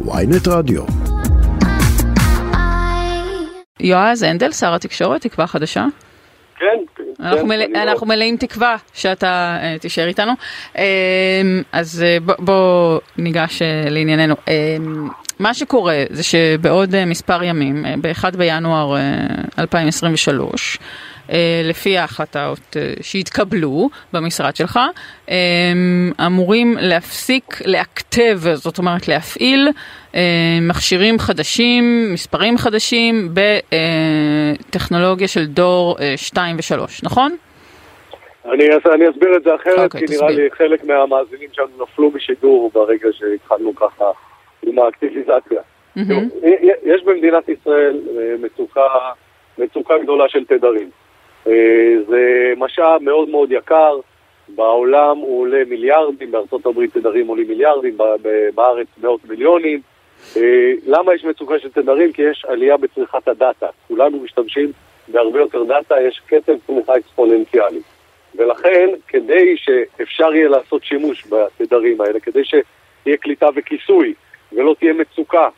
ויינט רדיו. יועז הנדל, שר התקשורת, תקווה חדשה. כן, אנחנו, כן, מלא, אנחנו מלאים תקווה שאתה uh, תישאר איתנו. Um, אז uh, בוא, בוא ניגש uh, לענייננו. Um, מה שקורה זה שבעוד uh, מספר ימים, uh, ב-1 בינואר uh, 2023, uh, לפי ההחלטות uh, שהתקבלו במשרד שלך, um, אמורים להפסיק לאקטב, זאת אומרת להפעיל מכשירים חדשים, מספרים חדשים, בטכנולוגיה של דור 2 ו-3, נכון? אני, אני אסביר את זה אחרת, אוקיי, כי נראה תסביר. לי חלק מהמאזינים שלנו נפלו משידור ברגע שהתחלנו ככה עם האקטיביזציה. י- יש במדינת ישראל אה, מצוקה, מצוקה גדולה של תדרים. אה, זה משאב מאוד מאוד יקר, בעולם הוא עולה מיליארדים, בארצות הברית תדרים עולים מיליארדים, בארץ מאות מיליונים. אה, למה יש מצוקה של תדרים? כי יש עלייה בצריכת הדאטה. כולנו משתמשים בהרבה יותר דאטה, יש קצב צמיחה אקספוננציאלי. ולכן, כדי שאפשר יהיה לעשות שימוש בתדרים האלה, כדי שתהיה קליטה וכיסוי ולא תהיה מצוקה,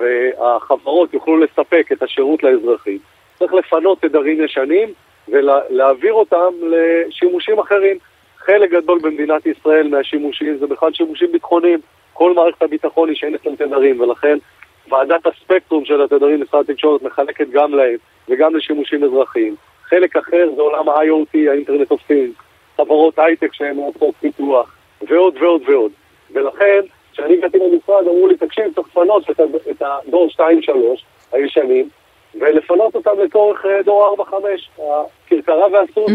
והחברות יוכלו לספק את השירות לאזרחים, צריך לפנות תדרים ישנים ולהעביר אותם לשימושים אחרים. חלק גדול במדינת ישראל מהשימושים זה בכלל שימושים ביטחוניים. כל מערכת הביטחון נשענת על תדרים, ולכן ועדת הספקטרום של התדרים, משרד התקשורת, מחלקת גם להם וגם לשימושים אזרחיים. חלק אחר זה עולם ה-IoT, האינטרנט אוף חברות הייטק שהן מערכות פיתוח, ועוד ועוד ועוד. ולכן, כשאני הגעתי למשרד, אמרו לי, תקשיב, צריך לפנות את הדור 2-3 הישנים, ולפנות אותם לצורך אה, דור 4-5. הכרכרה והסוס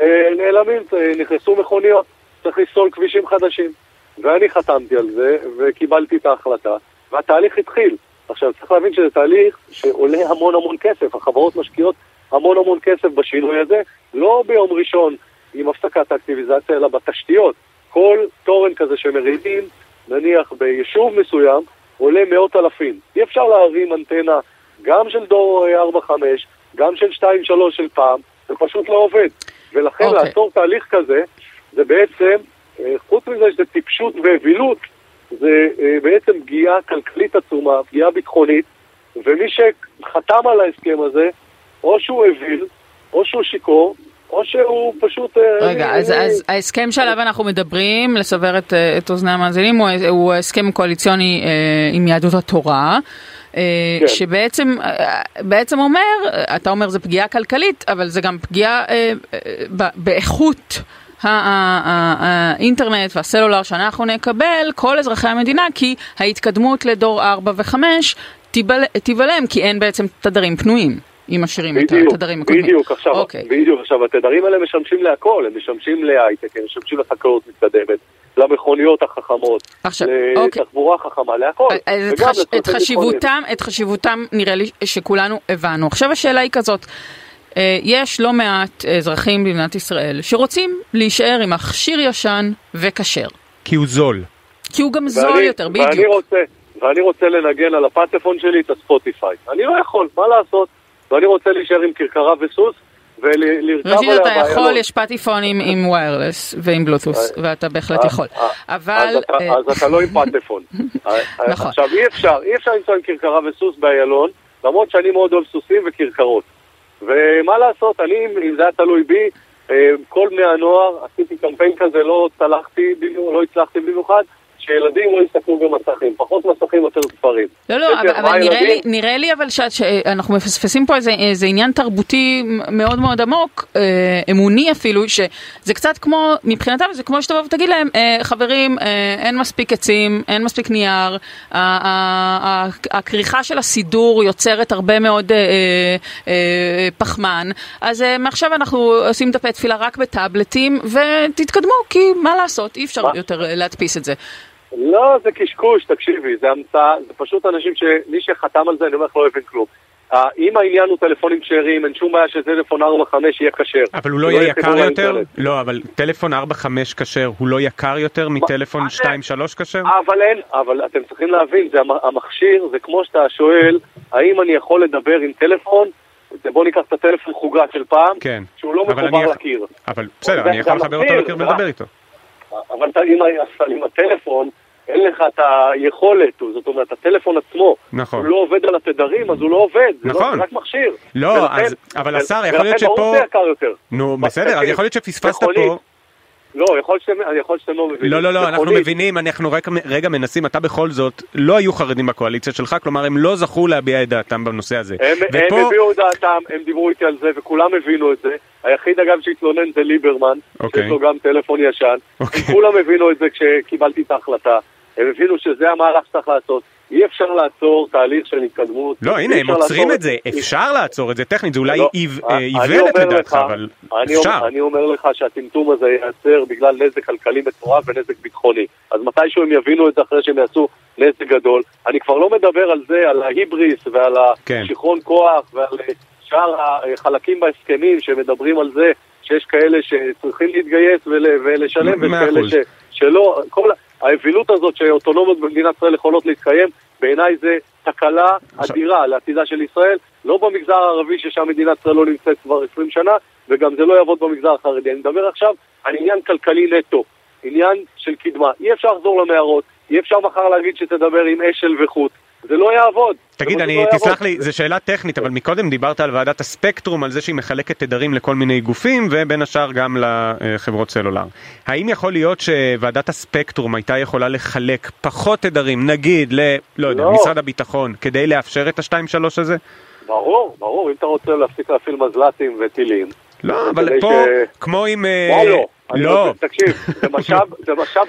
אה, נעלמים, אה, נכנסו מכוניות, צריך לסלול כבישים חדשים. ואני חתמתי על זה, וקיבלתי את ההחלטה, והתהליך התחיל. עכשיו, צריך להבין שזה תהליך שעולה המון המון כסף. החברות משקיעות המון המון כסף בשינוי הזה, לא ביום ראשון עם הפסקת האקטיביזציה, אלא בתשתיות. כל תורן כזה שמרימים, נניח ביישוב מסוים, עולה מאות אלפים. אי אפשר להרים אנטנה גם של דור אה, 4-5, גם של 2-3 של פעם, זה פשוט לא עובד. ולכן אוקיי. לעצור תהליך כזה, זה בעצם, אה, חוץ מזה שזה טיפשות ואווילות, זה אה, בעצם פגיעה כלכלית עצומה, פגיעה ביטחונית, ומי שחתם על ההסכם הזה, או שהוא אוויל, או שהוא שיכור, או שהוא פשוט... אה, רגע, אני- אז, אני- אז ההסכם שעליו אנחנו מדברים, לסבר את, אה, את אוזני המאזינים, הוא, הוא הסכם קואליציוני אה, עם יהדות התורה. אה, כן. שבעצם אה, בעצם אומר, אה, אתה אומר זה פגיעה כלכלית, אבל זה גם פגיעה אה, אה, ב- באיכות האינטרנט והסלולר שאנחנו נקבל, כל אזרחי המדינה, כי ההתקדמות לדור 4 ו-5 תיבלם, כי אין בעצם תדרים פנויים, אם משאירים את התדרים הקודמים. בדיוק, עכשיו, אוקיי. בדיוק, עכשיו, התדרים האלה משמשים להכל, הם משמשים להייטק, הם משמשים לחקלאות מתקדמת, למכוניות החכמות, עכשיו, אוקיי. לתחבורה חכמה, להכל. אז את, וגם חש... לצרכים את חשיבותם, את חשיבותם נראה לי שכולנו הבנו. עכשיו השאלה היא כזאת, אה, יש לא מעט אזרחים במדינת ישראל שרוצים להישאר עם מכשיר ישן וכשר, כי הוא זול. כי הוא גם זול ואני- יותר, ואני בדיוק. רוצה, ואני רוצה לנגן על הפטפון שלי את הספוטיפיי. אני לא יכול, מה לעשות? ואני רוצה להישאר עם כרכרה וסוס, ולרכב עליה אתה יכול. יש פטיפונים עם ויירלס ועם בלוטוס, ואתה בהחלט אה, יכול. אה, אבל... אז אתה- אה, לא עם פטפון. אה, נכון. עכשיו, אי אפשר, אי אפשר לנסוע עם כרכרה וסוס באיילון, למרות שאני מאוד אוהב סוסים וכרכרות. ומה לעשות, אני, אם זה היה תלוי בי, אה, כל בני הנוער, עשיתי קמפיין כזה, לא לא הצלחתי במיוחד, שילדים לא יסתכלו במסכים, פחות מסכים, יותר ספרים. לא, לא, לי אבל, אבל נראה, לי, ילדים, נראה לי אבל שאנחנו מפספסים פה איזה, איזה עניין תרבותי מאוד מאוד עמוק, אה, אמוני אפילו, שזה קצת כמו, מבחינתם זה כמו שתבוא ותגיד להם, אה, חברים, אה, אין מספיק עצים, אין מספיק נייר, הכריכה של הסידור יוצרת הרבה מאוד אה, אה, אה, פחמן, אז אה, מעכשיו אנחנו עושים דפי תפילה רק בטאבלטים, ותתקדמו, כי מה לעשות, אי אפשר מה? יותר אה, להדפיס את זה. לא, זה קשקוש, תקשיבי, זה המצאה, זה פשוט אנשים שמי שחתם על זה, אני אומר לך, לא הבין כלום. אה, אם העניין הוא טלפונים כשרים, אין שום בעיה שטלפון 4-5 יהיה כשר. אבל הוא לא שלא יהיה יקר יותר? לא, אבל טלפון 4-5 כשר הוא לא יקר יותר מטלפון מה זה? 2-3 כשר? אבל אין, אבל אתם צריכים להבין, זה המ- המכשיר, זה כמו שאתה שואל, האם אני יכול לדבר עם טלפון, בוא ניקח את הטלפון חוגה של פעם, כן. שהוא לא מחובר אני- לקיר. אבל בסדר, אני יכול לחבר אותו לקיר ולדבר איתו. אבל עם הטלפון, אין לך את היכולת, זאת אומרת, הטלפון עצמו, נכון. הוא לא עובד על התדרים, אז הוא לא עובד, זה נכון. לא, זה רק מכשיר. לא, ולכן- אז, אבל השר, יכול להיות ולכן ברור שפה... שזה יקר יותר. נו, בסדר, אז יכול להיות שפספסת פה... לא, יכול להיות שאתם, לא מבינים. לא, לא, לא, אנחנו מבינים, אנחנו רק רגע מנסים, אתה בכל זאת, לא היו חרדים בקואליציה שלך, כלומר הם לא זכו להביע את דעתם בנושא הזה. הם, ופה, הם הביעו את דעתם, הם דיברו איתי על זה, וכולם הבינו את זה. היחיד אגב שהתלונן זה ליברמן, אוקיי. שיש לו גם טלפון ישן. אוקיי. כולם הבינו את זה כשקיבלתי את ההחלטה. הם הבינו שזה המהלך שצריך לעשות. אי אפשר לעצור תהליך של התקדמות. לא, הנה, הם עוצרים את זה, אפשר לעצור את זה טכנית, זה אולי לא, איב- אה, איוולת לדעתך, אבל אפשר. אני אומר לך שהטמטום הזה ייעצר בגלל נזק כלכלי מטורף ונזק ביטחוני. אז מתישהו הם יבינו את זה אחרי שהם יעשו נזק גדול. אני כבר לא מדבר על זה, על ההיבריס ועל כן. השיכרון כוח ועל אה, שאר החלקים בהסכמים שמדברים על זה שיש כאלה שצריכים להתגייס ול, ולשלם ויש מאה כאלה אחוז. ש, שלא. האווילות הזאת שאוטונומיות במדינת ישראל יכולות להתקיים, בעיניי זה תקלה אדירה לעתידה של ישראל, לא במגזר הערבי ששם מדינת ישראל לא נמצאת כבר 20 שנה, וגם זה לא יעבוד במגזר החרדי. אני מדבר עכשיו על עניין כלכלי נטו, עניין של קדמה. אי אפשר לחזור למערות, אי אפשר מחר להגיד שתדבר עם אשל וחוט. זה לא יעבוד. תגיד, פשוט אני, לא יעבוד. תסלח לי, זו שאלה טכנית, אבל מקודם דיברת על ועדת הספקטרום, על זה שהיא מחלקת תדרים לכל מיני גופים, ובין השאר גם לחברות סלולר. האם יכול להיות שוועדת הספקטרום הייתה יכולה לחלק פחות תדרים, נגיד, ל... לא יודע, לא. משרד הביטחון, כדי לאפשר את ה-2-3 הזה? ברור, ברור, אם אתה רוצה להפסיק להפעיל מזל"טים וטילים. לא, אבל פה, ש- כמו עם... אה, מה לא? תקשיב, זה משאב,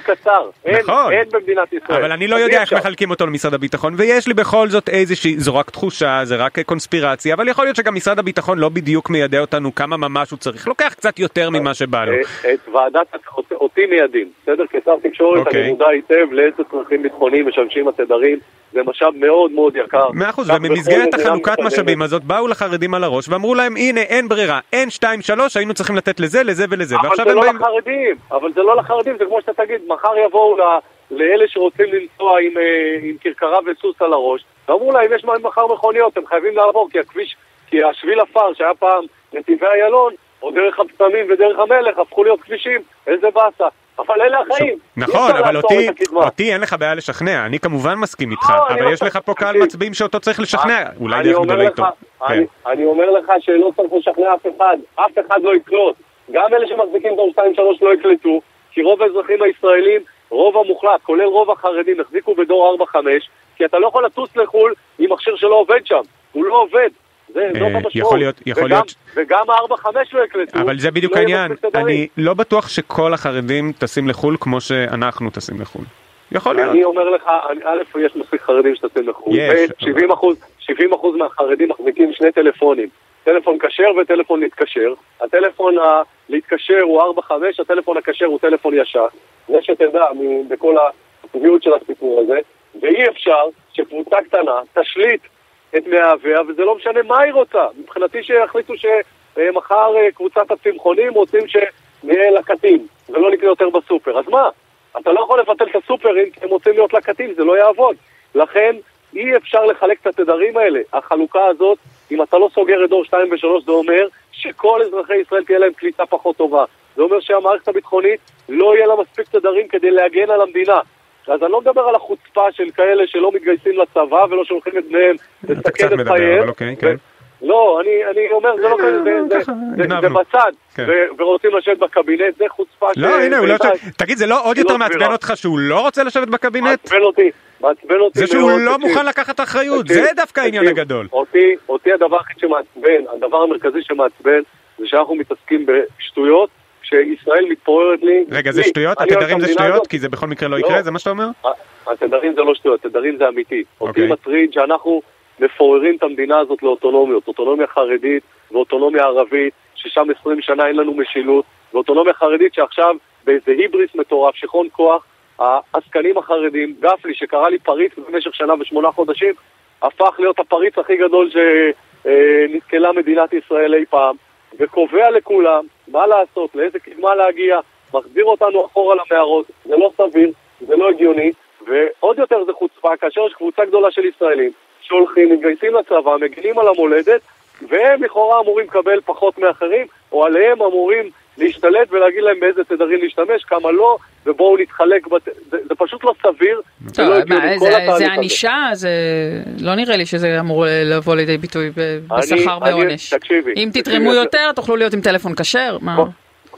קצר. נכון. אין במדינת ישראל. אבל אני לא יודע איך. מחלקים אותו למשרד הביטחון, ויש לי בכל זאת איזושהי, זו רק תחושה, זה רק קונספירציה, אבל יכול להיות שגם משרד הביטחון לא בדיוק מיידע אותנו כמה ממש הוא צריך, לוקח קצת יותר ממה שבא לו. אה, את ועדת, אות- אותי מיידים, בסדר? כשר תקשורת אוקיי. אני מודע היטב לאיזה צרכים ביטחוניים משמשים התדרים, זה משאב מאוד מאוד יקר. מאה אחוז, ובמסגרת החלוקת. משאבים הזאת באו לחרדים על הראש ואמרו להם הנה אין ברירה, אין שתיים שלוש, היינו צריכים לתת לזה, לזה ולזה, אבל ועכשיו זה הם לא באים... לחרדים, אבל זה לא לחרדים, זה כמו שאתה תגיד, מחר יבואו ל- לאלה שרוצים לנסוע עם, אה, עם כרכרה וסוס על הראש, ואמרו להם, יש מחר מכוניות, הם חייבים לעבור, כי הכביש, כי השביל עפר שהיה פעם נתיבי איילון, או דרך הפצמים ודרך המלך, הפכו להיות כבישים, איזה באסה. אבל אלה החיים. אי נכון, אבל אותי. אותי אין לך בעיה לשכנע, אני כמובן מסכים איתך, לא, אבל לא יש לך פה קהל. מצביעים שאותו צריך לשכנע, אולי דרך גדולי טוב. אני- כן. אני אומר לך שלא צריך לשכנע אף אחד, אף אחד לא יקלוט. גם אלה שמחזיקים דור 2-3 לא יקלטו, כי רוב האזרחים הישראלים, רוב המוחלט, כולל רוב החרדים, החזיקו בדור 4-5, כי אתה לא יכול לטוס לחו"ל עם מכשיר שלא עובד שם, הוא לא עובד. זה, זאת אה, המשמעות. יכול להיות- יכול וגם- להיות- וגם ה-4-5 לא יקלטו. אבל זה בדיוק לא יהיה העניין. אני לא בטוח שכל החרדים טסים לחו"ל כמו שאנחנו טסים לחו"ל. יכול להיות. אני אומר לך, א', יש מספיק חרדים שטסים לחו"ל. יש, ו-70 אחוז, 70 אחוז מהחרדים מחזיקים שני טלפונים. טלפון כשר וטלפון להתקשר. הטלפון ה- להתקשר הוא 4-5, הטלפון הכשר הוא טלפון ישן. זה שתדע בכל הטבעיות של הסיפור הזה. ואי אפשר שקבוצה קטנה תשליט את מאהביה, וזה לא משנה מה היא רוצה. מבחינתי שיחליטו שמחר אה, קבוצת הצמחונים רוצים שנהיה לקטים, ולא נקנה יותר בסופר. אז מה? אתה לא יכול לבטל את הסופרים כי הם רוצים להיות לקטים, זה לא יעבוד. לכן אי אפשר לחלק את התדרים האלה. החלוקה הזאת, אם אתה לא סוגר את דור 2 ו-3, זה אומר שכל אזרחי ישראל תהיה להם קליטה פחות טובה. זה אומר שהמערכת הביטחונית לא יהיה לה מספיק תדרים כדי להגן על המדינה. אז אני לא מדבר על החוצפה של כאלה שלא מתגייסים לצבא ולא שולחים את בניהם אתה לסכן קצת את מדבר, חייהם. אבל אוקיי, כן. לא, אני, אני אומר, זה לא כזה, זה, זה, זה, זה. בצד, כן. ו- ורוצים לשבת בקבינט, זה חוצפה ש... לא, הנה, הוא לא יושב... תגיד, זה לא עוד היא יותר לא מעצבן. אותך שהוא לא רוצה לשבת בקבינט? מעצבן אותי, מעצבן אותי זה שהוא מאוד, לא. מוכן לקחת אחריות, זה דווקא העניין הגדול. אותי, אותי הדבר הכי שמעצבן, הדבר המרכזי שמעצבן, זה שאנחנו מתעסקים בשטויות, כשישראל מתפוררת לי. רגע, זה שטויות? התדרים זה שטויות? כי זה בכל מקרה לא לא. יקרה? זה מה שאתה אומר? התדרים זה לא שטויות, התדרים זה אמיתי. אותי אוקיי. מטריד שאנחנו מפוררים את המדינה הזאת לאוטונומיות, אוטונומיה חרדית ואוטונומיה ערבית, ששם 20 שנה אין לנו משילות, ואוטונומיה חרדית שעכשיו באיזה היבריס מטורף, שיכרון כוח, העסקנים החרדים, גפני שקרא לי פריץ במשך שנה ושמונה חודשים, הפך להיות הפריץ הכי גדול שנתקלה מדינת ישראל אי פעם, וקובע לכולם מה לעשות, לאיזה קדמה להגיע, מחזיר אותנו אחורה למערות, זה לא סביר, זה לא הגיוני, ועוד יותר זה חוצפה כאשר יש קבוצה גדולה של ישראלים שהולכים, מתגייסים לצבא, מגינים על המולדת, והם לכאורה אמורים לקבל פחות מאחרים, או עליהם אמורים להשתלט ולהגיד להם באיזה תדרים להשתמש, כמה לא, ובואו נתחלק, בת... זה, זה פשוט לא סביר. טוב, לא מה, זה, זה ענישה, זה לא נראה לי שזה אמור לבוא לידי ביטוי בשכר ועונש. תקשיבי. אם תתרמו יותר, תוכלו להיות עם טלפון כשר, מה?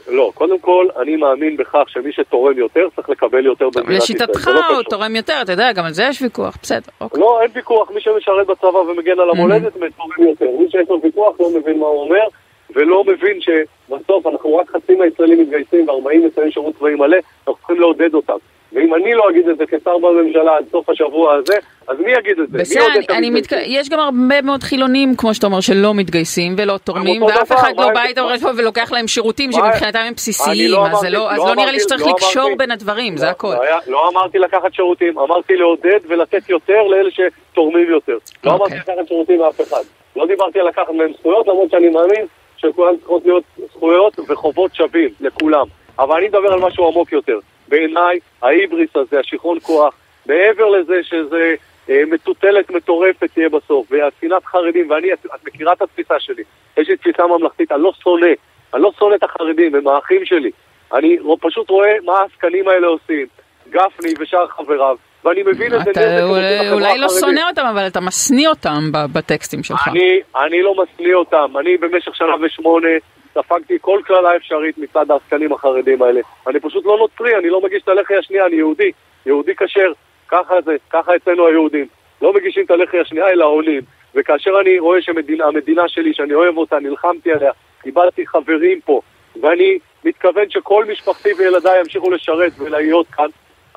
לא, קודם כל, אני מאמין בכך שמי שתורם יותר צריך לקבל יותר במדינת ישראל. לשיטתך לא הוא תורם יותר, אתה יודע, גם על זה יש ויכוח, בסדר, אוקיי. לא, אין ויכוח, מי שמשרת בצבא ומגן על המולדת תורם יותר. מי שיש לו ויכוח לא מבין מה הוא אומר, ולא מבין שבסוף אנחנו רק חצי מהישראלים מתגייסים ו-40 מסיימים שירות צבאי מלא, אנחנו צריכים לעודד אותם. ואם אני לא אגיד את זה כשר בממשלה עד סוף השבוע הזה, אז מי יגיד את זה? בסדר, אני מתק... יש גם הרבה מאוד חילונים, כמו שאתה אומר, שלא מתגייסים ולא תורמים, ואף אחד לא בא איתם ולוקח להם שירותים שמבחינתם הם בסיסיים, לא אז לא, לא נראה לי שצריך לקשור בין הדברים, זה הכל. לא אמרתי לקחת שירותים, אמרתי לעודד ולתת יותר לאלה שתורמים יותר. לא אמרתי אוקיי. לקחת שירותים מאף אחד. לא דיברתי על לקחת מהם זכויות, למרות שאני מאמין שלכולם צריכות להיות זכויות וחובות שווים, לכולם. אבל אני מדבר על משהו עמוק יותר. בעיניי, ההיבריס הזה, השיכרון כוח, מעבר לזה שזה אה, מטוטלת מטורפת תהיה בסוף, והשנאת חרדים, ואני, את, את מכירה את התפיסה שלי, יש לי תפיסה ממלכתית, אני לא שונא, אני לא שונא את החרדים, הם האחים שלי. אני פשוט רואה מה העסקנים האלה עושים, גפני ושאר חבריו, ואני מבין את זה. אולי, אולי לא שונא אותם, אבל אתה משניא אותם בטקסטים שלך. אני, אני לא משניא אותם, אני במשך שנה ושמונה ספגתי כל קללה אפשרית מצד העסקנים החרדים האלה. אני פשוט לא נוצרי, אני לא מגיש את הלחי השנייה, אני יהודי. יהודי כשר, ככה זה, ככה אצלנו היהודים. לא מגישים את הלחי השנייה, אלא עולים. וכאשר אני רואה שהמדינה שלי, שאני אוהב אותה, נלחמתי עליה, קיבלתי חברים פה, ואני מתכוון שכל משפחתי וילדיי ימשיכו לשרת ולהיות כאן,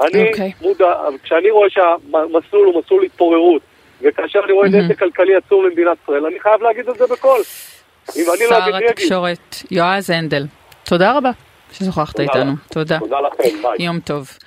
אני okay. אוקיי. מודע, כשאני רואה שהמסלול הוא מסלול התפוררות, וכאשר אני רואה mm-hmm. נזק כלכלי עצום למדינת ישראל, אני חייב להגיד את זה בקול. אם אני לא אגיד, מי יגיד? שר התקשורת יועז הנדל, תודה רבה ששוחחת איתנו. תודה. תודה לכם, ביי. יום טוב.